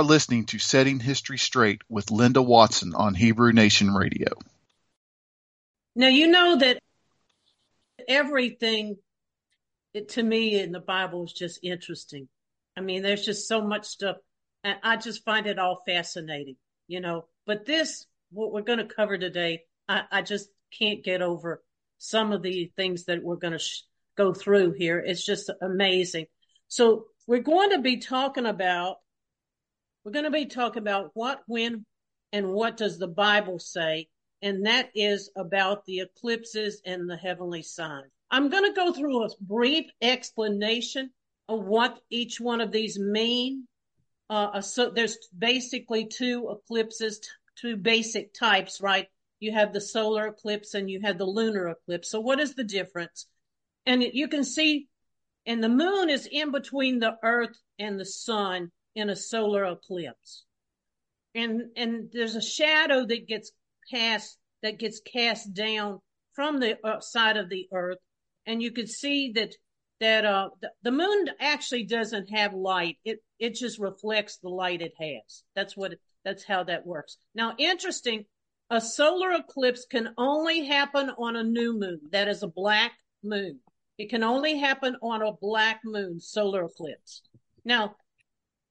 Are listening to Setting History Straight with Linda Watson on Hebrew Nation Radio. Now, you know that everything it, to me in the Bible is just interesting. I mean, there's just so much stuff, and I just find it all fascinating, you know. But this, what we're going to cover today, I, I, just can't get over some of the things that we're going to sh- go through here. It's just amazing. So, we're going to be talking about we're going to be talking about what, when, and what does the Bible say, and that is about the eclipses and the heavenly signs. I'm going to go through a brief explanation of what each one of these mean. Uh, so there's basically two eclipses, two basic types, right? You have the solar eclipse and you have the lunar eclipse. So what is the difference? And you can see, and the moon is in between the earth and the sun in a solar eclipse. And and there's a shadow that gets cast that gets cast down from the uh, side of the earth and you can see that that uh the, the moon actually doesn't have light. It it just reflects the light it has. That's what it, that's how that works. Now interesting, a solar eclipse can only happen on a new moon. That is a black moon. It can only happen on a black moon solar eclipse. Now,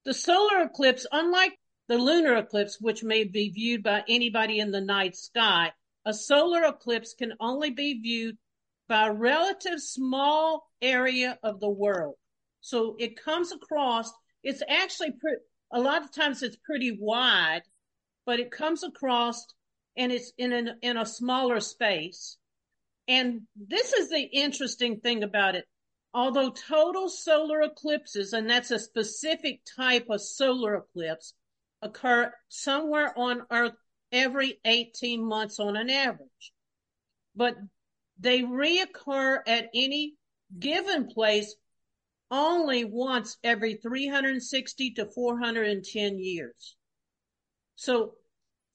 the solar eclipse, unlike the lunar eclipse, which may be viewed by anybody in the night sky, a solar eclipse can only be viewed by a relative small area of the world. So it comes across, it's actually pre- a lot of times it's pretty wide, but it comes across and it's in an, in a smaller space. And this is the interesting thing about it. Although total solar eclipses, and that's a specific type of solar eclipse, occur somewhere on Earth every 18 months on an average. But they reoccur at any given place only once every 360 to 410 years. So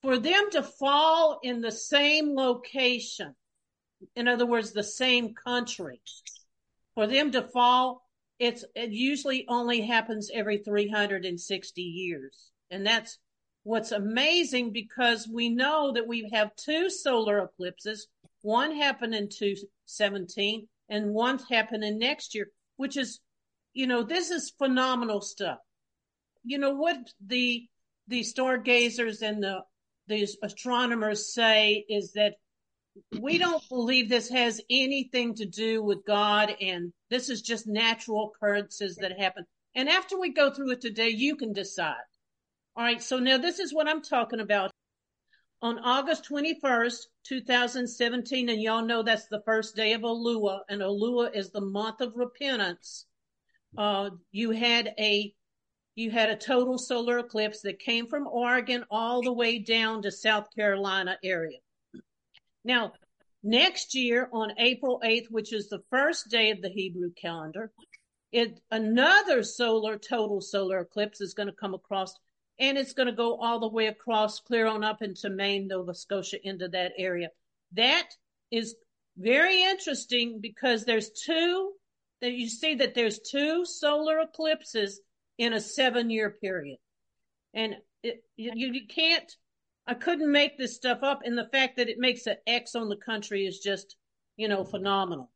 for them to fall in the same location, in other words, the same country, for them to fall, it's it usually only happens every 360 years. And that's what's amazing because we know that we have two solar eclipses. One happened in 2017 and one happening next year, which is, you know, this is phenomenal stuff. You know what the the stargazers and the these astronomers say is that we don't believe this has anything to do with God and this is just natural occurrences that happen. And after we go through it today, you can decide. All right. So now this is what I'm talking about. On August 21st, 2017, and y'all know that's the first day of Elul, and Elul is the month of repentance. Uh, you had a you had a total solar eclipse that came from Oregon all the way down to South Carolina area. Now, next year on April 8th, which is the first day of the Hebrew calendar, it, another solar, total solar eclipse is going to come across and it's going to go all the way across, clear on up into Maine, Nova Scotia, into that area. That is very interesting because there's two that you see that there's two solar eclipses in a seven year period. And it, you, you can't I couldn't make this stuff up. And the fact that it makes an X on the country is just, you know, phenomenal.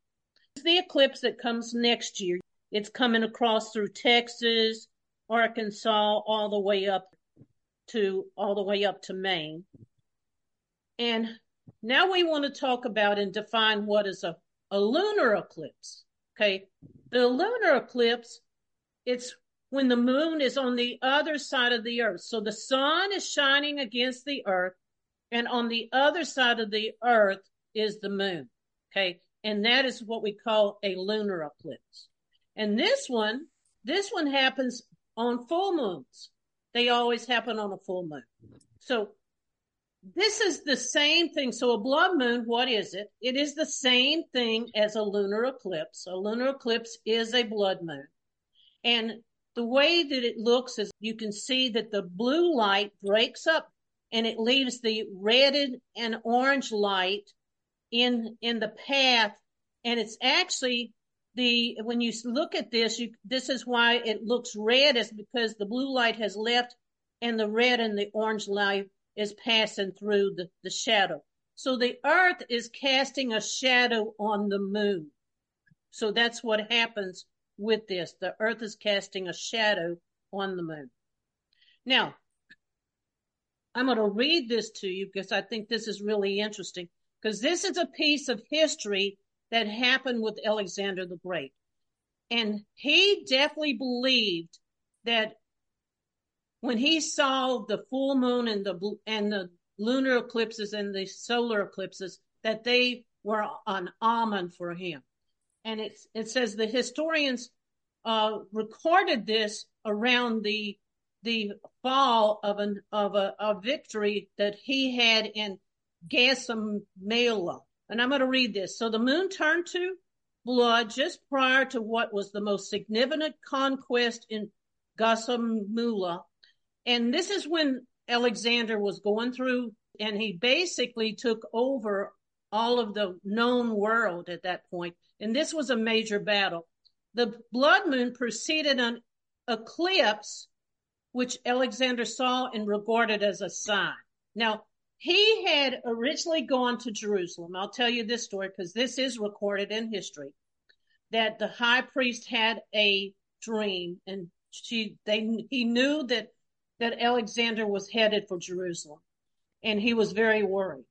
It's the eclipse that comes next year. It's coming across through Texas, Arkansas, all the way up to all the way up to Maine. And now we want to talk about and define what is a, a lunar eclipse. Okay. The lunar eclipse, it's when the moon is on the other side of the earth. So the sun is shining against the earth, and on the other side of the earth is the moon. Okay. And that is what we call a lunar eclipse. And this one, this one happens on full moons. They always happen on a full moon. So this is the same thing. So a blood moon, what is it? It is the same thing as a lunar eclipse. A lunar eclipse is a blood moon. And the way that it looks is you can see that the blue light breaks up and it leaves the red and orange light in in the path and it's actually the when you look at this you this is why it looks red is because the blue light has left and the red and the orange light is passing through the, the shadow. So the earth is casting a shadow on the moon. So that's what happens with this. The earth is casting a shadow on the moon. Now, I'm going to read this to you because I think this is really interesting because this is a piece of history that happened with Alexander the Great. And he definitely believed that when he saw the full moon and the and the lunar eclipses and the solar eclipses that they were an omen for him. And it, it says the historians uh, recorded this around the the fall of an of a, a victory that he had in Gaugamela. And I'm going to read this. So the moon turned to blood just prior to what was the most significant conquest in Gaugamela. And this is when Alexander was going through and he basically took over all of the known world at that point. And this was a major battle. The blood moon preceded an eclipse, which Alexander saw and regarded as a sign. Now, he had originally gone to Jerusalem. I'll tell you this story because this is recorded in history that the high priest had a dream and she they he knew that that Alexander was headed for Jerusalem and he was very worried.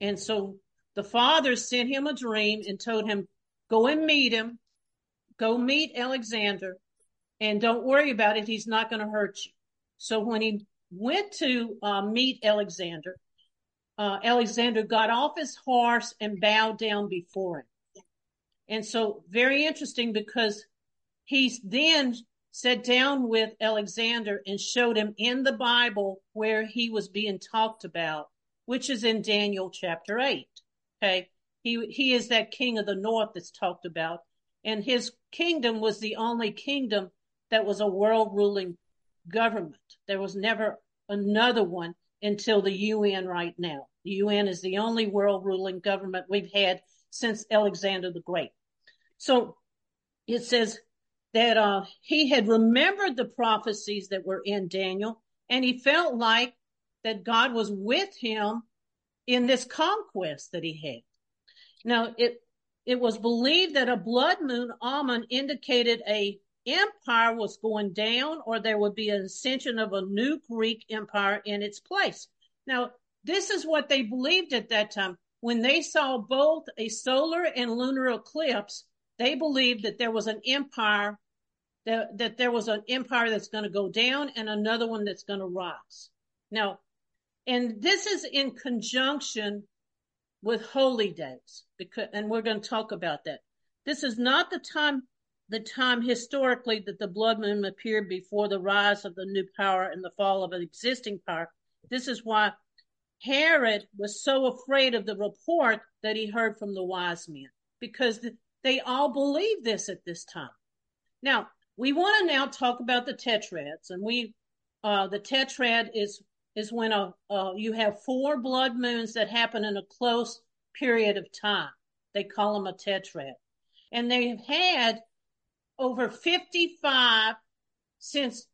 And so the father sent him a dream and told him, go and meet him, go meet Alexander and don't worry about it. He's not going to hurt you. So when he went to uh, meet Alexander, uh, Alexander got off his horse and bowed down before him. And so very interesting because he's then sat down with Alexander and showed him in the Bible where he was being talked about, which is in Daniel chapter 8. Okay. He, he is that king of the north that's talked about. And his kingdom was the only kingdom that was a world ruling government. There was never another one until the UN right now. The UN is the only world ruling government we've had since Alexander the Great. So it says that uh, he had remembered the prophecies that were in Daniel, and he felt like that God was with him in this conquest that he had. Now, it it was believed that a blood moon omen indicated a empire was going down, or there would be an ascension of a new Greek empire in its place. Now, this is what they believed at that time. When they saw both a solar and lunar eclipse, they believed that there was an empire that, that there was an empire that's going to go down and another one that's going to rise. Now, and this is in conjunction with holy days because, and we're going to talk about that. This is not the time, the time historically that the blood moon appeared before the rise of the new power and the fall of an existing power. This is why Herod was so afraid of the report that he heard from the wise men because they all believed this at this time. Now, we want to now talk about the tetrads, and we uh, the tetrad is is when a you have four blood moons that happen in a close period of time. They call them a tetrad, and they have had over fifty five since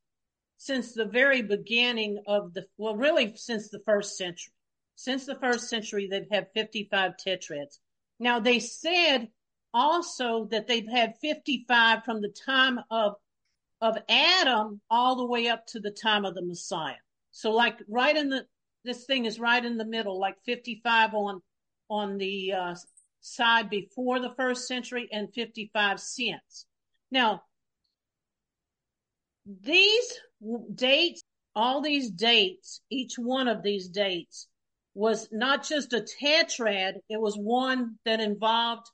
since the very beginning of the well, really since the first century. Since the first century, they've had fifty five tetrads. Now they said also that they've had 55 from the time of of Adam all the way up to the time of the Messiah. So like right in the this thing is right in the middle, like 55 on on the uh, side before the first century and 55 since. Now, these dates, all these dates, each one of these dates was not just a tetrad, it was one that involved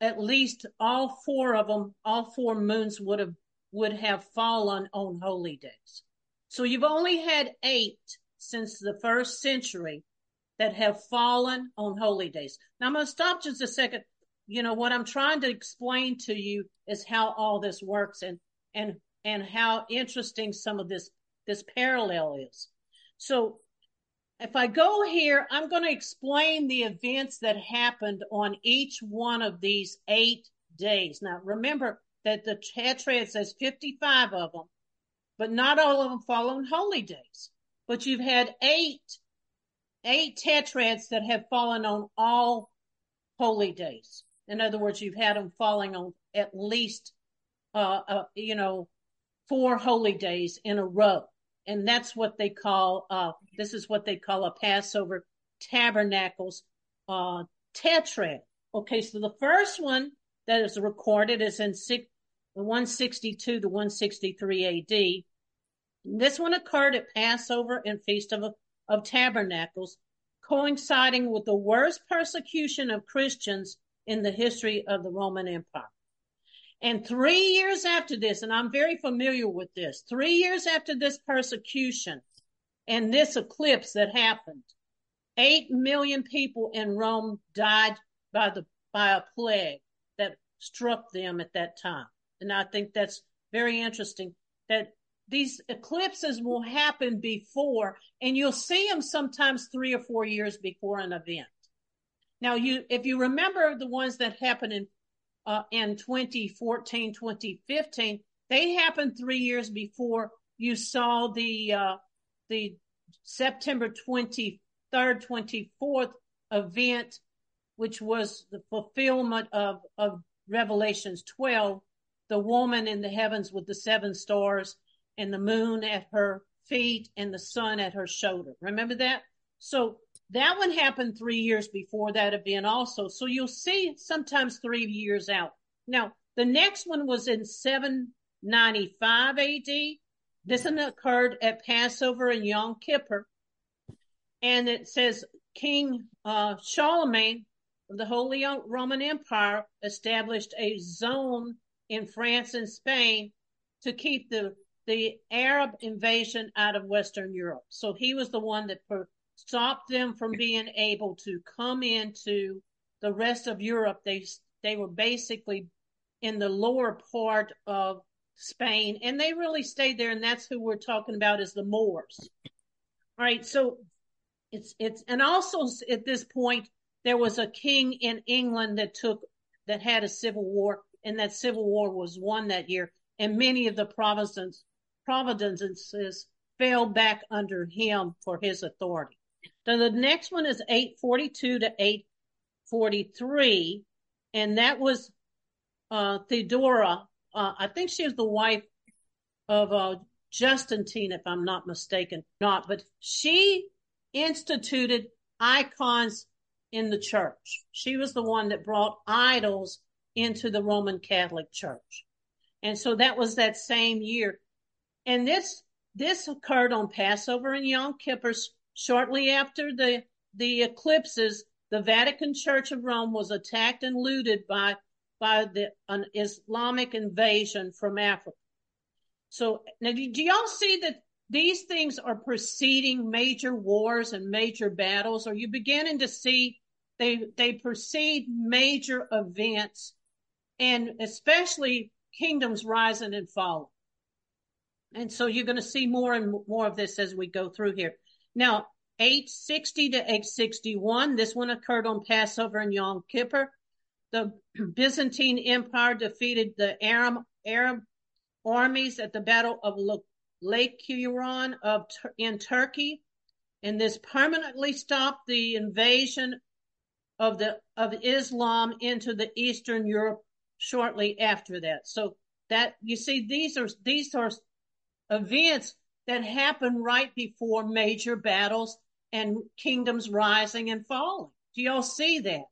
at least all four of them, all four moons would have would have fallen on holy days. So you've only had eight since the first century that have fallen on holy days. Now I'm going to stop just a second. You know what I'm trying to explain to you is how all this works and and and how interesting some of this this parallel is. So if I go here, I'm going to explain the events that happened on each one of these eight days. Now, remember that the tetrad says 55 of them, but not all of them fall on holy days. But you've had eight, eight tetrads that have fallen on all holy days. In other words, you've had them falling on at least, uh, uh you know, four holy days in a row. And that's what they call, uh, this is what they call a Passover tabernacles, uh, tetrad. Okay. So the first one that is recorded is in six, 162 to 163 AD. This one occurred at Passover and Feast of, of Tabernacles, coinciding with the worst persecution of Christians in the history of the Roman Empire. And three years after this, and I'm very familiar with this, three years after this persecution and this eclipse that happened, eight million people in Rome died by the by a plague that struck them at that time. And I think that's very interesting that these eclipses will happen before, and you'll see them sometimes three or four years before an event. Now, you, if you remember the ones that happened in, uh, in 2014, 2015, they happened three years before you saw the, uh, the September 23rd, 24th event, which was the fulfillment of, of Revelations 12, the woman in the heavens with the seven stars and the moon at her feet and the sun at her shoulder. Remember that? So that one happened three years before that event also. So you'll see sometimes three years out. Now, the next one was in 795 AD. This one occurred at Passover and Yom Kippur. And it says King uh, Charlemagne of the Holy Roman Empire established a zone in France and Spain to keep the the Arab invasion out of Western Europe. So he was the one that per- stopped them from being able to come into the rest of Europe. They they were basically in the lower part of Spain, and they really stayed there. And that's who we're talking about is the Moors. All right, so it's it's and also at this point there was a king in England that took that had a civil war, and that civil war was won that year, and many of the provinces providences fell back under him for his authority. Then the next one is 842 to 843, and that was uh, Theodora. Uh, I think she was the wife of uh, Justinian, if I'm not mistaken. Not, but she instituted icons in the church. She was the one that brought idols into the Roman Catholic Church. And so that was that same year. And this, this occurred on Passover and Yom Kippur shortly after the, the eclipses. The Vatican Church of Rome was attacked and looted by, by the, an Islamic invasion from Africa. So now do, do y'all see that these things are preceding major wars and major battles? Are you beginning to see they, they precede major events and especially kingdoms rising and falling? And so you're going to see more and more of this as we go through here. Now, 860 to 861, this one occurred on Passover and Yom Kippur. The Byzantine Empire defeated the Arab, Arab armies at the Battle of Lake Huron of, in Turkey. And this permanently stopped the invasion of the, of Islam into the Eastern Europe shortly after that. So that, you see, these are, these are events that happen right before major battles and kingdoms rising and falling. Do y'all see that?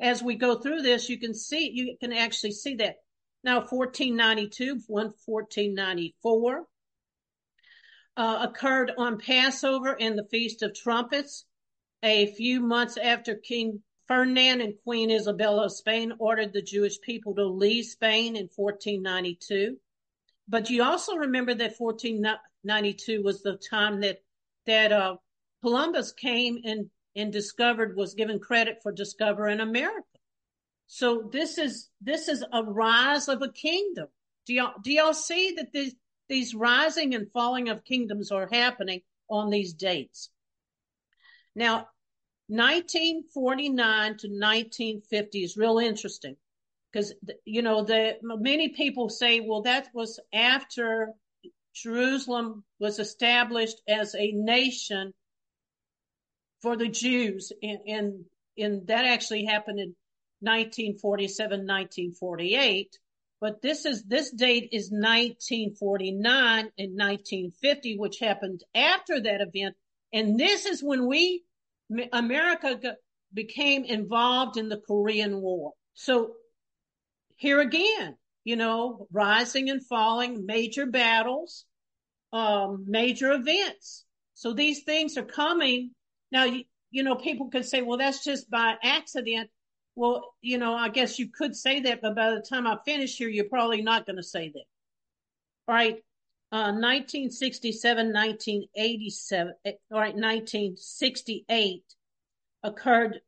As we go through this, you can see, you can actually see that. Now, 1492, 1494 uh, occurred on Passover and the Feast of Trumpets. A few months after King Ferdinand and Queen Isabella of Spain ordered the Jewish people to leave Spain in 1492. But you also remember that 1492 was the time that that uh, Columbus came and and discovered was given credit for discovering America. So this is this is a rise of a kingdom. Do y'all do y'all see that these these rising and falling of kingdoms are happening on these dates? Now, 1949 to 1950 is real interesting because you know the many people say well that was after Jerusalem was established as a nation for the Jews, and, and, and that actually happened in 1947, 1948. But this is this date is 1949 and 1950, which happened after that event, and this is when we America became involved in the Korean War. So here again, you know, rising and falling, major battles, um, major events. So these things are coming. Now, you, you know, people could say, well, that's just by accident. Well, you know, I guess you could say that, but by the time I finish here, you're probably not going to say that. All right. Uh, 1967, 1987, all right, 1968 occurred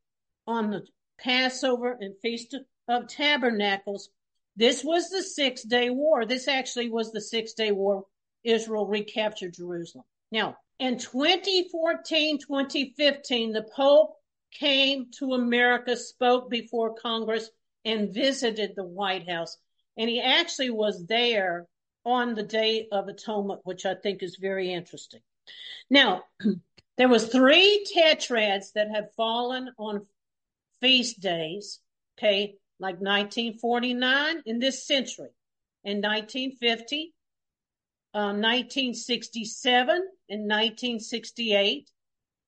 on the Passover and Feast of Tabernacles. This was the six day war. This actually was the six day war. Israel recaptured Jerusalem. Now, in 2014, 2015, the Pope came to America, spoke before Congress, and visited the White House. And he actually was there on the Day of Atonement, which I think is very interesting. Now, there was three tetrads that have fallen on feast days, okay, like 1949 in this century, in 1950, 1967, um, and 1968,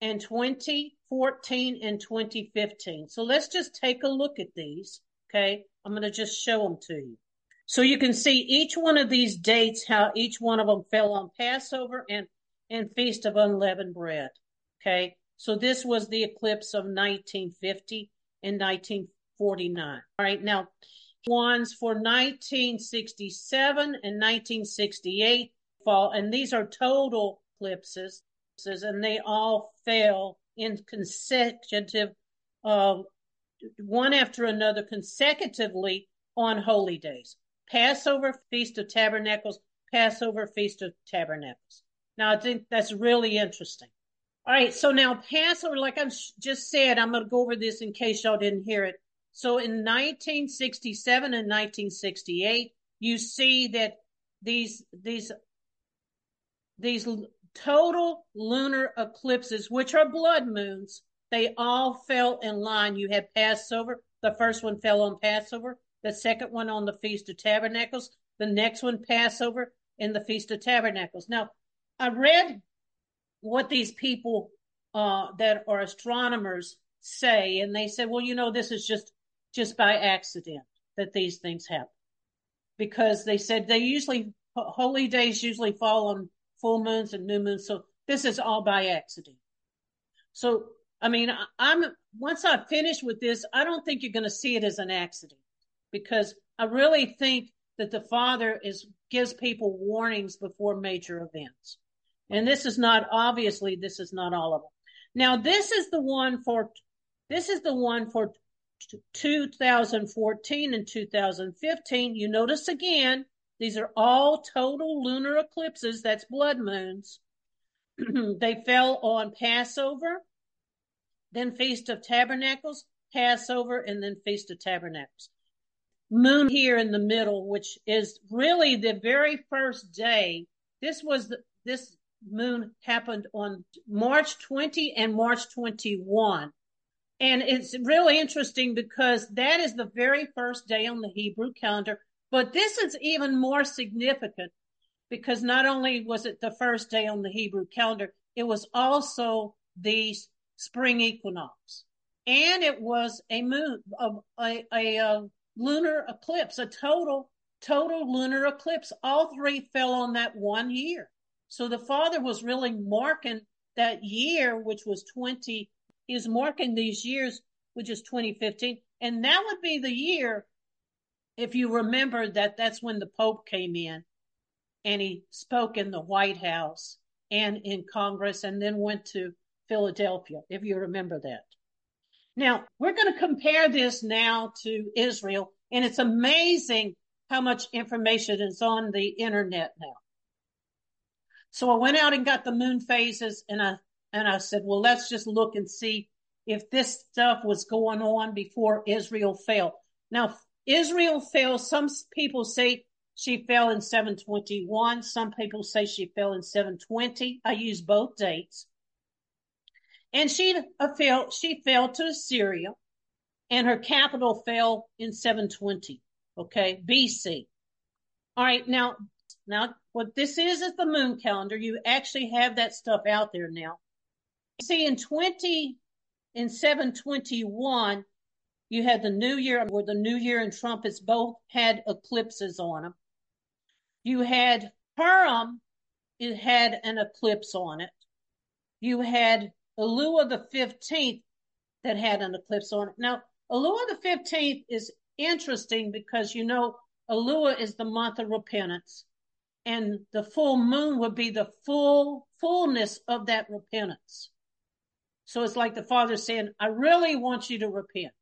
and 2014 and 2015. So let's just take a look at these. Okay. I'm going to just show them to you. So you can see each one of these dates, how each one of them fell on Passover and, and Feast of Unleavened Bread. Okay. So this was the eclipse of 1950 and 19 49. All right, now ones for 1967 and 1968 fall, and these are total eclipses, and they all fell in consecutive, uh, one after another, consecutively on holy days. Passover, Feast of Tabernacles, Passover, Feast of Tabernacles. Now, I think that's really interesting. All right, so now Passover, like I just said, I'm going to go over this in case y'all didn't hear it. So in 1967 and 1968, you see that these these these total lunar eclipses, which are blood moons, they all fell in line. You had Passover. The first one fell on Passover. The second one on the Feast of Tabernacles. The next one Passover and the Feast of Tabernacles. Now, I read what these people uh, that are astronomers say, and they said, well, you know, this is just just by accident that these things happen, because they said they usually holy days usually fall on full moons and new moons, so this is all by accident. So, I mean, I'm once I finish with this, I don't think you're going to see it as an accident, because I really think that the Father is gives people warnings before major events. And this is not, obviously, this is not all of them. Now, this is the one for, this is the one for 2014 and 2015. You notice again, these are all total lunar eclipses. That's blood moons. they fell on Passover, then Feast of Tabernacles, Passover, and then Feast of Tabernacles. Moon here in the middle, which is really the very first day. This was the, this moon happened on March 20 and March 21. And it's really interesting because that is the very first day on the Hebrew calendar. But this is even more significant because not only was it the first day on the Hebrew calendar, it was also the spring equinox. And it was a moon, a, a, a, a lunar eclipse, a total, total lunar eclipse. All three fell on that one year. So the father was really marking that year, which was 20, he was marking these years, which is 2015. And that would be the year, if you remember that that's when the Pope came in and he spoke in the White House and in Congress and then went to Philadelphia, if you remember that. Now, we're going to compare this now to Israel, and it's amazing how much information is on the internet now. So I went out and got the moon phases and I and I said, well, let's just look and see if this stuff was going on before Israel fell. Now, Israel fell. Some people say She fell in 721. Some people say she fell in 720. I use both dates. And she uh, fell, she fell to Assyria and her capital fell in 720. Okay. BC. All right. Now, now what this is is the moon calendar. You actually have that stuff out there now. See, in 20, in 721, you had the New Year, where the New Year and trumpets both had eclipses on them. You had Purim, it had an eclipse on it. You had Elul the 15th that had an eclipse on it. Now, Elul the 15th is interesting because you know Elul is the month of repentance and the full moon would be the full fullness of that repentance. So it's like the father saying, I really want you to repent.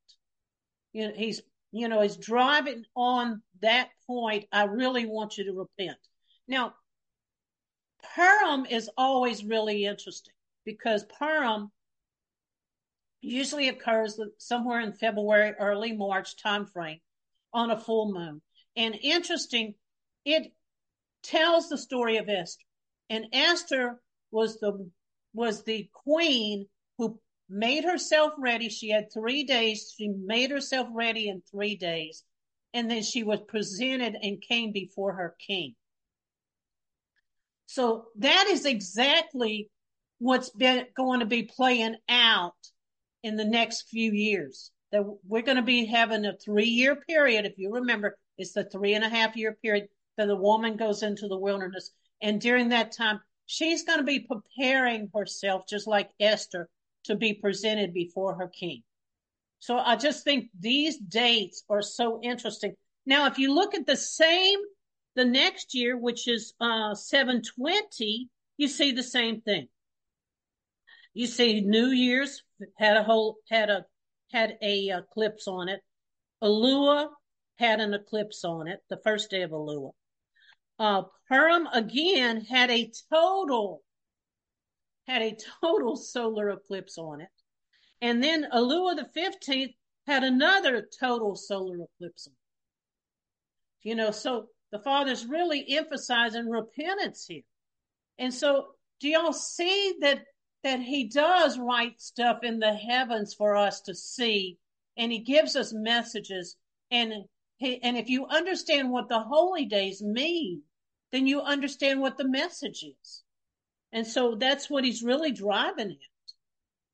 You know, he's, you know, he's driving on that point. I really want you to repent. Now, Purim is always really interesting because Purim usually occurs somewhere in February, early March timeframe on a full moon. And interesting, it tells the story of Esther. And Esther was the was the queen who made herself ready. She had three days. She made herself ready in three days. And then she was presented and came before her king. So that is exactly what's been going to be playing out in the next few years. That we're going to be having a three year period. If you remember, it's the three and a half year period that the woman goes into the wilderness. And during that time, she's going to be preparing herself, just like Esther, to be presented before her king. So I just think these dates are so interesting. Now, if you look at the same, the next year, which is uh, 720, you see the same thing. You see New Year's had a whole, had a, had a eclipse on it. Elul had an eclipse on it, the first day of Elul. Uh, Purim again had a total, had a total solar eclipse on it. And then Elul the 15th had another total solar eclipse. You know, so the Father's really emphasizing repentance here. And so do y'all see that that he does write stuff in the heavens for us to see and he gives us messages and he, and if you understand what the holy days mean then you understand what the message is and so that's what he's really driving at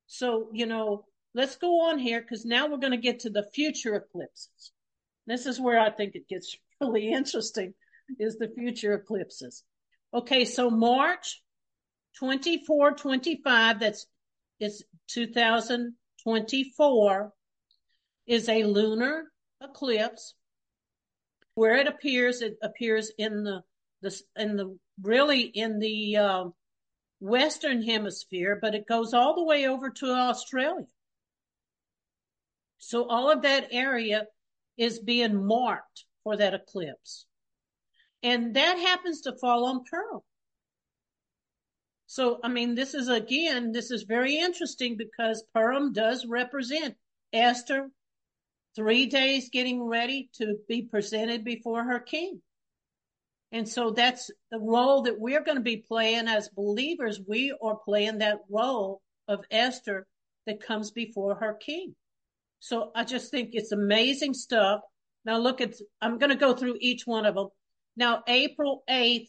so you know let's go on here because now we're going to get to the future eclipses this is where i think it gets really interesting is the future eclipses okay so march 24, 25, that's is 2024, is a lunar eclipse. Where it appears, it appears in the, the in the really in the uh, western hemisphere, but it goes all the way over to Australia. So all of that area is being marked for that eclipse. And that happens to fall on Purim. So, I mean, this is again, this is very interesting because Purim does represent Esther three days getting ready to be presented before her king. And so that's the role that we're going to be playing as believers. We are playing that role of Esther that comes before her king. So I just think it's amazing stuff. Now look at, I'm going to go through each one of them. Now, April 8th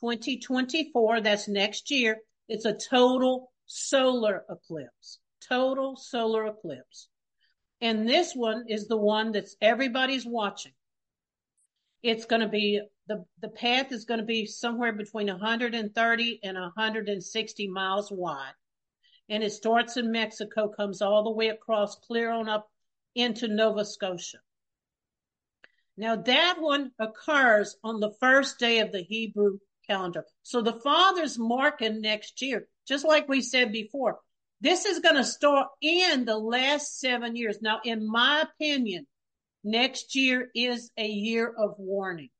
2024, that's next year, it's a total solar eclipse. Total solar eclipse. And this one is the one that's everybody's watching. It's going to be the, the path is going to be somewhere between 130 and 160 miles wide. And it starts in Mexico, comes all the way across, clear on up into Nova Scotia. Now that one occurs on the first day of the Hebrew calendar. So the Father's marking next year, just like we said before. This is going to start in the last seven years. Now, in my opinion, next year is a year of warning.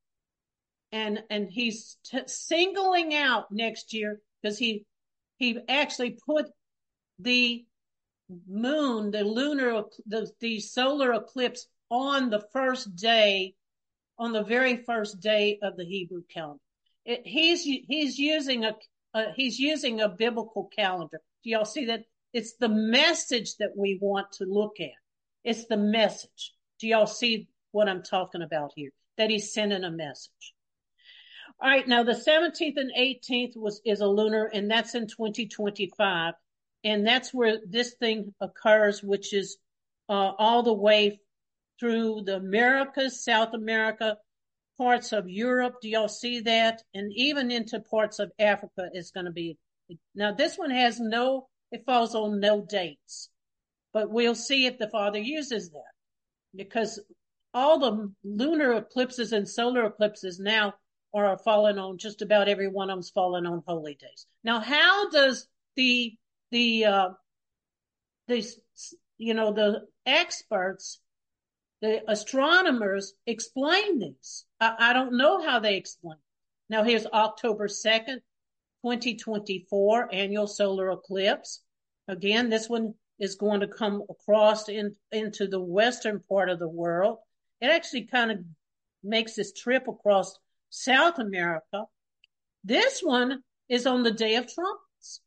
And, and he's t- singling out next year because he, he actually put the moon, the lunar, the, the solar eclipse on the first day on the very first day of the Hebrew calendar. It, he's he's using a he's using a biblical calendar. Do y'all see that? It's the message that we want to look at. It's the message. Do y'all see what I'm talking about here? That he's sending a message. All right. Now the 17th and 18th was, is a lunar and that's in 2025. And that's where this thing occurs, which is, uh, all the way through the Americas, South America, parts of Europe. Do y'all see that? And even into parts of Africa is going to be. Now this one has no, it falls on no dates, but we'll see if the Father uses that because all the lunar eclipses and solar eclipses now are falling on just about every one of them's falling on holy days. Now, how does the, the, uh, the, you know, the experts, the astronomers explain this? I, I don't know how they explain. It. Now, here's October 2nd, 2024 annual solar eclipse. Again, this one is going to come across in, into the western part of the world. It actually kind of makes this trip across South America. This one is on the Day of Trumpets.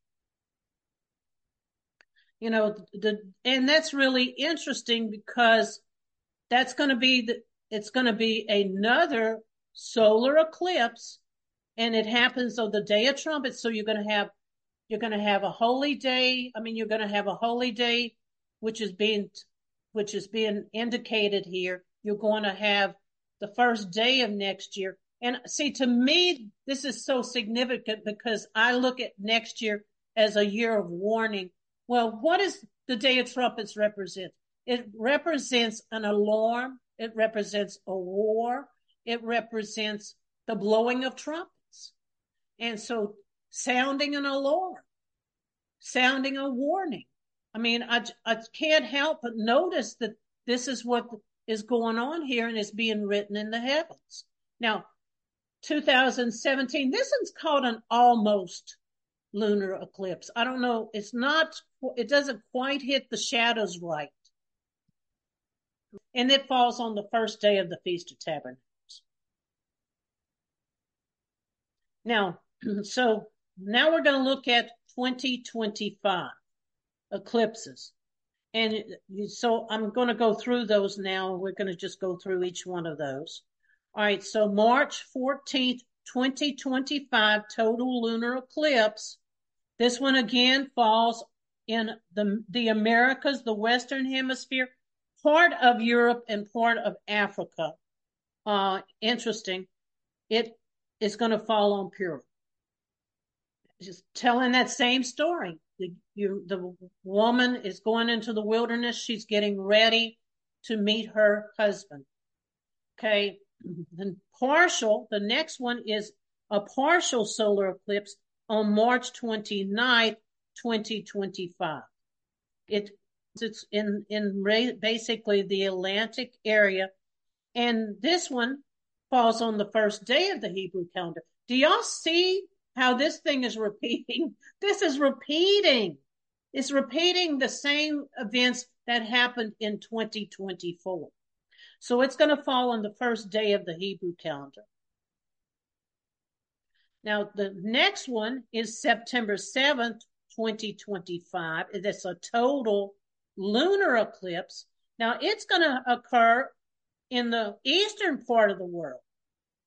You know, the, and that's really interesting because that's going to be the, it's going to be another solar eclipse and it happens on the Day of Trumpets. So you're going to have, you're going to have a holy day. I mean, you're going to have a holy day, which is being, which is being indicated here. You're going to have the first day of next year and see, to me, this is so significant because I look at next year as a year of warning. Well, what does the Day of Trumpets represent? It represents an alarm. It represents a war. It represents the blowing of trumpets. And so sounding an alarm, sounding a warning. I mean, I, I can't help but notice that this is what is going on here and is being written in the heavens. Now, 2017. This one's called an almost lunar eclipse. I don't know. It's not, it doesn't quite hit the shadows right. And it falls on the first day of the Feast of Tabernacles. Now, so now we're going to look at 2025 eclipses. And so I'm going to go through those now. We're going to just go through each one of those. All right, so March 14th, 2025 total lunar eclipse. This one again falls in the, the Americas, the Western Hemisphere, part of Europe and part of Africa. Uh, interesting. It is going to fall on Purim. Just telling that same story. The, you, the woman is going into the wilderness. She's getting ready to meet her husband. Okay. The partial, the next one is a partial solar eclipse on March 29th, 2025. It, it's in, in basically the Atlantic area. And this one falls on the first day of the Hebrew calendar. Do y'all see how this thing is repeating? This is repeating. It's repeating the same events that happened in 2024. So it's going to fall on the first day of the Hebrew calendar. Now, the next one is September 7th, 2025. It's a total lunar eclipse. Now, it's going to occur in the eastern part of the world.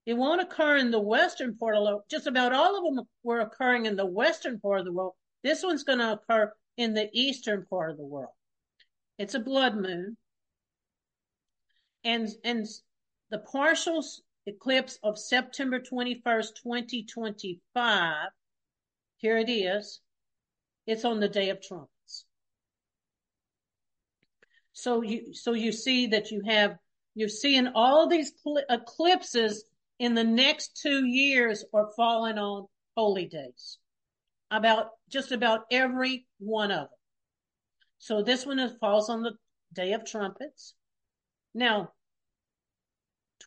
It won't occur in the western part of the world. Just about all of them were occurring in the western part of the world. This one's going to occur in the eastern part of the world. It's a blood moon and and the partial eclipse of September 21st, 2025, here it is. It's on the day of trumpets. So you so you see that you have you're seeing all these eclipses in the next two years are falling on holy days. About just about every one of them. So this one falls on the day of trumpets. Now,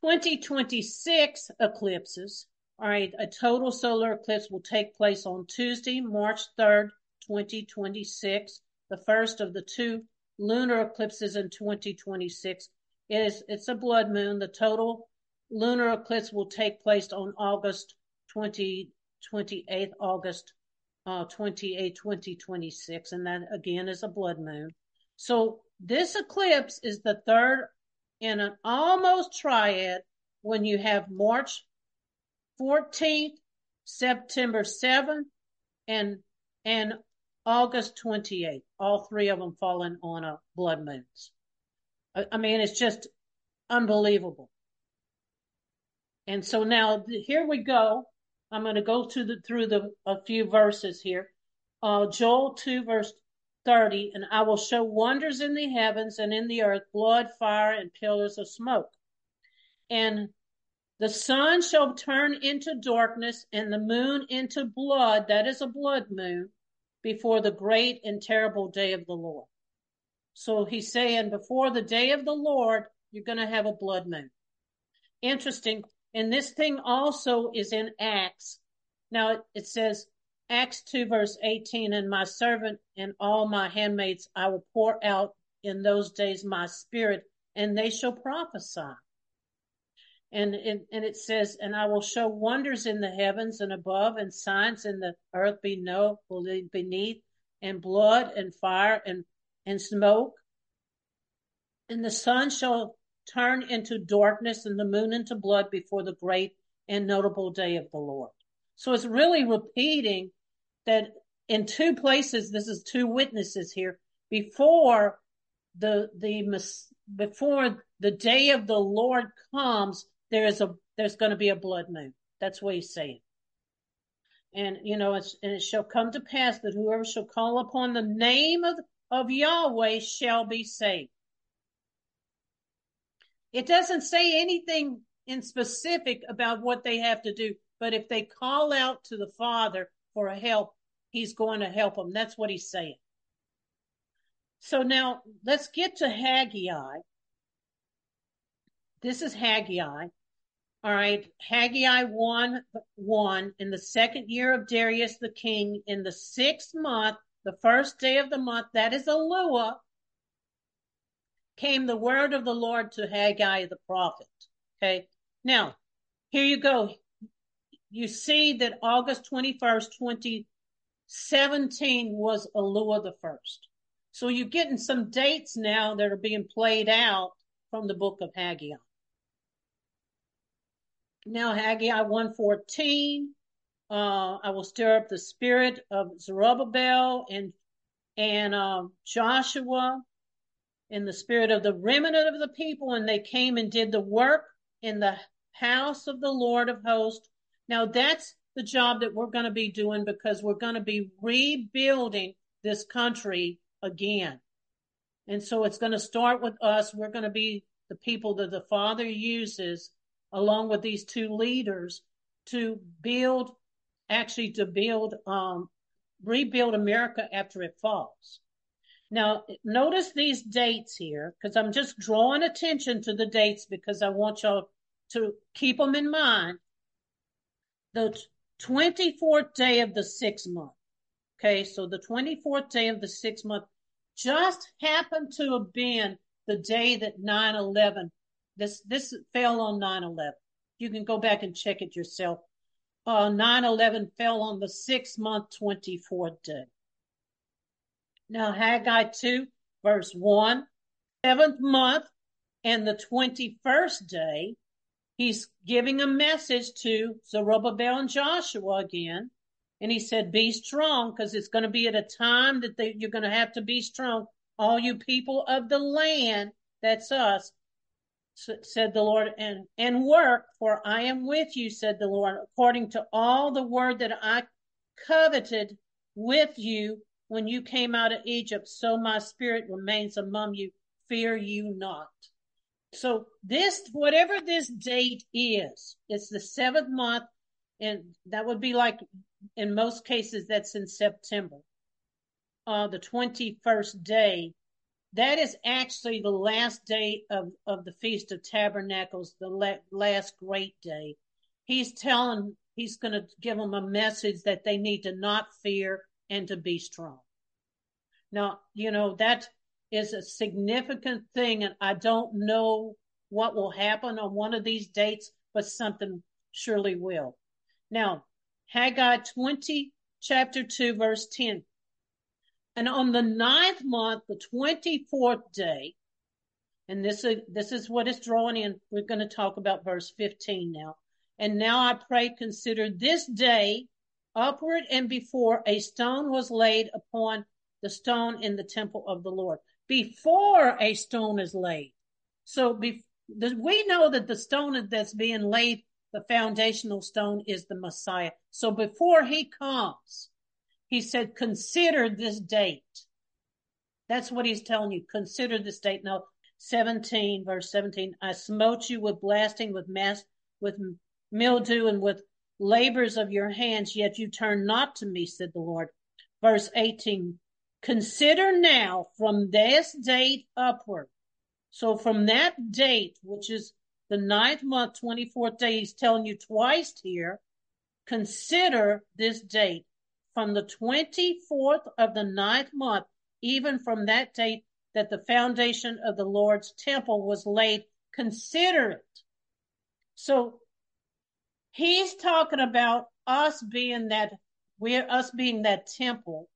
2026 eclipses. All right, a total solar eclipse will take place on Tuesday, March 3rd, 2026, the first of the two lunar eclipses in 2026. It is, it's a blood moon. The total lunar eclipse will take place on August 20, 28th, August uh, 28, 2026. And that again is a blood moon. So this eclipse is the third in an almost triad when you have March 14th, September 7th, and and August 28th. All three of them falling on a blood moons. I, I mean, it's just unbelievable. And so now here we go. I'm going to go to the through the a few verses here. Uh, Joel 2 verse 30, and I will show wonders in the heavens and in the earth, blood, fire, and pillars of smoke. And the sun shall turn into darkness and the moon into blood. That is a blood moon before the great and terrible day of the Lord. So he's saying before the day of the Lord, you're going to have a blood moon. Interesting. And this thing also is in Acts. Now it, it says, Acts 2 verse 18, and my servant and all my handmaids I will pour out in those days my spirit and they shall prophesy. And, and, and it says, and I will show wonders in the heavens and above and signs in the earth be below, beneath and blood and fire and, and smoke. And the sun shall turn into darkness and the moon into blood before the great and notable day of the Lord. So it's really repeating that in two places, this is two witnesses here before the, the, before the day of the Lord comes, there is a, there's going to be a blood moon. That's what he's saying. And, you know, it's, and it shall come to pass that whoever shall call upon the name of, of Yahweh shall be saved. It doesn't say anything in specific about what they have to do, but if they call out to the Father for help, he's going to help them. That's what he's saying. So now let's get to Haggai. This is Haggai. All right. Haggai 1 1 in the second year of Darius the king, in the sixth month, the first day of the month, that is Elul, came the word of the Lord to Haggai the prophet. Okay. Now, here you go. You see that August 21st, 2017 was Elul the first. So you're getting some dates now that are being played out from the book of Haggai. Now Haggai 114, uh, I will stir up the spirit of Zerubbabel and, and, uh, Joshua in the spirit of the remnant of the people, and they came and did the work in the house of the Lord of hosts. Now that's the job that we're going to be doing because we're going to be rebuilding this country again. And so it's going to start with us. We're going to be the people that the Father uses along with these two leaders to build, actually to build, um, rebuild America after it falls. Now, notice these dates here, because I'm just drawing attention to the dates because I want y'all to keep them in mind. The 24th day of the sixth month. Okay, so the 24th day of the sixth month just happened to have been the day that 9-11, this, this fell on 9-11. You can go back and check it yourself. Uh, 9-11 fell on the sixth month, 24th day. Now, Haggai 2, verse 1, seventh month and the 21st day, he's giving a message to Zerubbabel and Joshua again. And he said, be strong because it's going to be at a time that they, you're going to have to be strong. All you people of the land, that's us, said the Lord, and, and work, for I am with you, said the Lord, according to all the word that I coveted with you when you came out of Egypt, so my spirit remains among you. Fear you not. So this, whatever this date is, it's the seventh month, and that would be like, in most cases, that's in September. Uh, the 21st day, that is actually the last day of, of the Feast of Tabernacles, the la- last great day. He's telling, he's going to give them a message that they need to not fear and to be strong. Now, you know, that is a significant thing, and I don't know what will happen on one of these dates, but something surely will. Now, Haggai 20, chapter 2, verse 10. And on the ninth month, the 24th day, and this is, this is what it's drawing in. We're going to talk about verse 15 now. And now I pray, consider this day upward and before a stone was laid upon the stone in the temple of the Lord. Before a stone is laid. So be, the, we know that the stone that's being laid, the foundational stone is the Messiah. So before he comes, he said, consider this date. That's what he's telling you. Consider this date. Now, 17, verse 17, I smote you with blasting, with mass, with mildew, and with labors of your hands, yet you turn not to me, said the Lord. Verse 18, consider now from this date upward. So from that date, which is the ninth month, 24th day, he's telling you twice here, consider this date from the 24th of the ninth month, even from that date that the foundation of the Lord's temple was laid, consider it. So he's talking about us being that we're us being that temple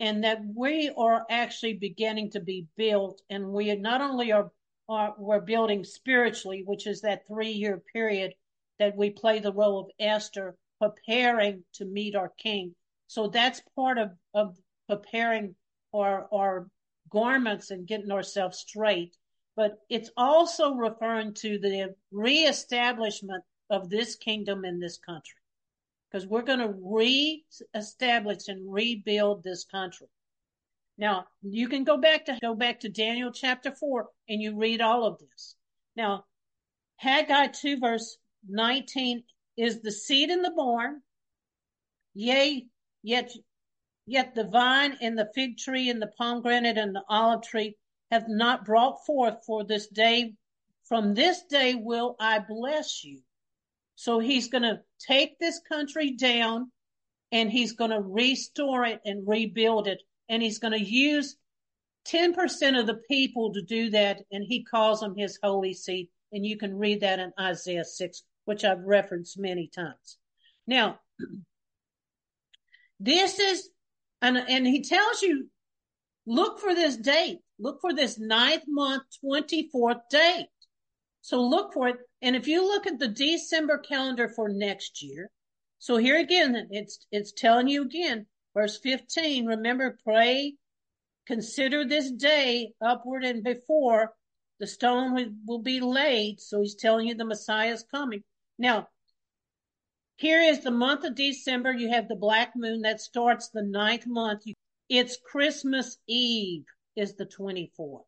and that we are actually beginning to be built and we not only are, are we're building spiritually which is that three year period that we play the role of esther preparing to meet our king so that's part of, of preparing our, our garments and getting ourselves straight. But it's also referring to the reestablishment of this kingdom in this country. Because we're going to reestablish and rebuild this country. Now, you can go back to go back to Daniel chapter 4 and you read all of this. Now, Haggai 2 verse 19 is the seed in the barn. Yea, Yet, yet the vine and the fig tree and the pomegranate and the olive tree have not brought forth for this day. From this day will I bless you. So he's going to take this country down and he's going to restore it and rebuild it. And he's going to use 10% of the people to do that. And he calls them his holy seed. And you can read that in Isaiah 6, which I've referenced many times. Now, this is, and, and he tells you, look for this date. Look for this ninth month, 24th date. So look for it. And if you look at the December calendar for next year, so here again, it's, it's telling you again, verse 15, remember, pray, consider this day upward and before the stone will, be laid. So he's telling you the Messiah is coming. Now, here is the month of December. You have the black moon that starts the ninth month. It's Christmas Eve is the 24th.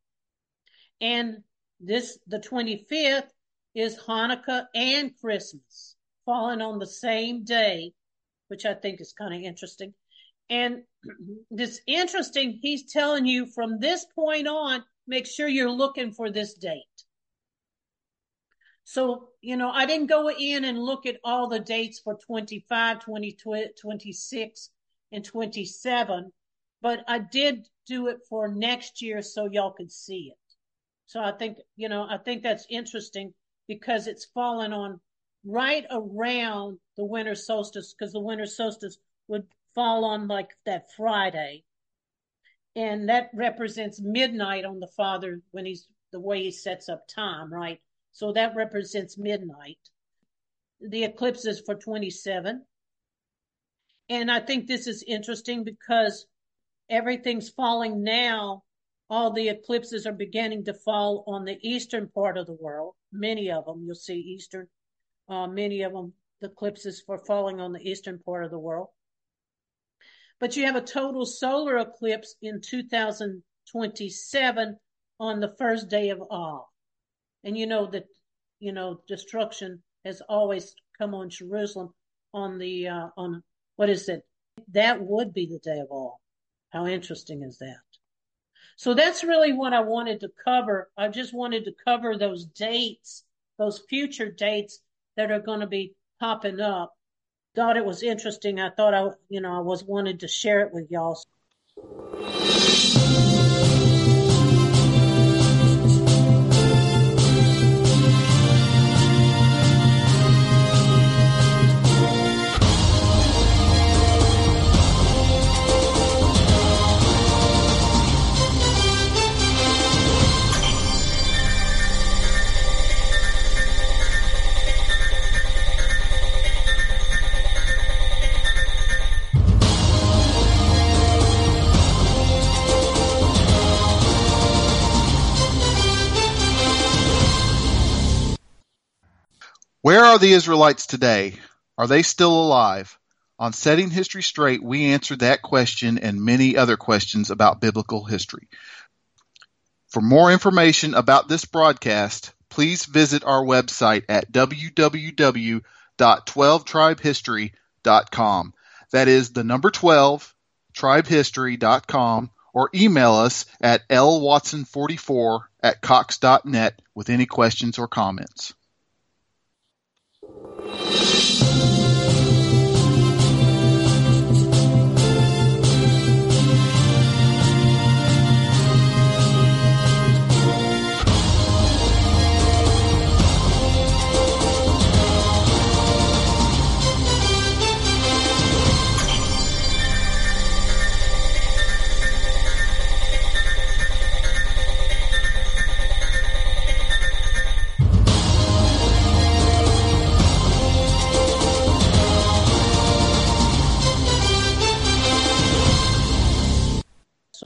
And this, the 25th is Hanukkah and Christmas falling on the same day, which I think is kind of interesting. And it's interesting, he's telling you from this point on, make sure you're looking for this date. So, you know, I didn't go in and look at all the dates for 25, 20, 26, and 27, but I did do it for next year so y'all could see it. So I think, you know, I think that's interesting because it's fallen on right around the winter solstice because the winter solstice would fall on like that Friday. And that represents midnight on the Father when he's the way he sets up time, right? So that represents midnight. The eclipse is for 27. And I think this is interesting because everything's falling now. All the eclipses are beginning to fall on the eastern part of the world. Many of them, you'll see eastern, uh, many of them, the eclipses are falling on the eastern part of the world. But you have a total solar eclipse in 2027 on the first day of all. And you know that, you know, destruction has always come on Jerusalem on the, uh, on, what is it? That would be the day of all. How interesting is that? So that's really what I wanted to cover. I just wanted to cover those dates, those future dates that are going to be popping up. Thought it was interesting. I thought I, you know, I was wanted to share it with y'all. Where are the Israelites today? Are they still alive? On Setting History Straight, we answered that question and many other questions about biblical history. For more information about this broadcast, please visit our website at www.12tribehistory.com. That is the number 12, tribehistory.com, or email us at lwatson44 at cox.net with any questions or comments. へえ。